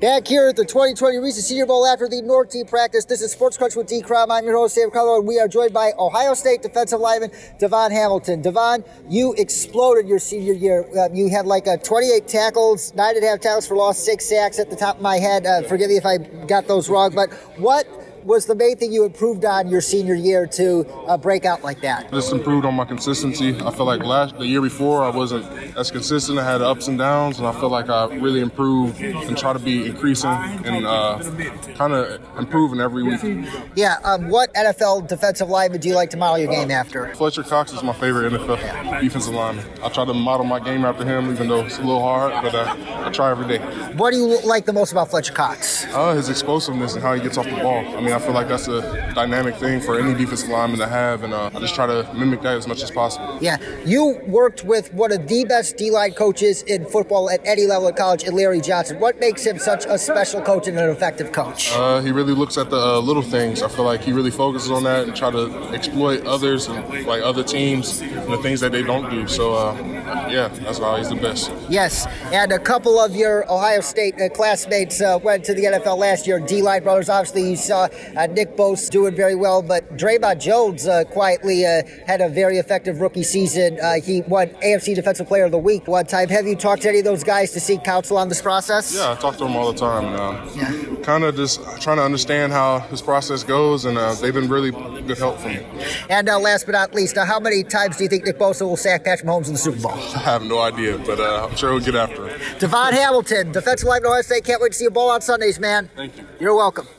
Back here at the 2020 Reese Senior Bowl after the North Team practice. This is Sports Crunch with D. Crom. I'm your host, Sam Carlo, and we are joined by Ohio State defensive lineman DaVon Hamilton. DaVon, you exploded your senior year. Uh, you had like a 28 tackles, nine and a half tackles for loss, six sacks at the top of my head. Uh, forgive me if I got those wrong, but what was the main thing you improved on your senior year to uh, break out like that? Just improved on my consistency. I feel like last the year before I wasn't as consistent. I had ups and downs, and I feel like I really improved and try to be increasing and uh, kind of improving every week. Yeah. Um, what NFL defensive lineman do you like to model your game after? Fletcher Cox is my favorite NFL defensive lineman. I try to model my game after him, even though it's a little hard, but uh, I try every day. What do you like the most about Fletcher Cox? Uh, his explosiveness and how he gets off the ball. I mean, I feel like that's a dynamic thing for any defensive lineman to have, and uh, I just try to mimic that as much as possible. Yeah, you worked with one of the best D-line coaches in football at any level of college, in Larry Johnson. What makes him such a special coach and an effective coach? Uh, he really looks at the uh, little things. I feel like he really focuses on that and try to exploit others and like other teams and the things that they don't do. So uh, yeah, that's why he's the best. Yes, and a couple of your Ohio State uh, classmates uh, went to the NFL last year. D-line brothers, obviously, you saw uh, Nick Bosa doing very well, but Dre'Mont Jones uh, quietly uh, had a very effective rookie season. Uh, he won AFC Defensive Player of the Week one time. Have you talked to any of those guys to seek counsel on this process? Yeah, I talk to them all the time. And, yeah. Kind of just trying to understand how this process goes, and they've been really good help for me. And last but not least, how many times do you think Nick Bosa will sack Patrick Mahomes in the Super Bowl? I have no idea, but I'm sure we'll get after it. DaVon Hamilton, defensive lineman Ohio State. Can't wait to see you ball on Sundays, man. Thank you. You're welcome.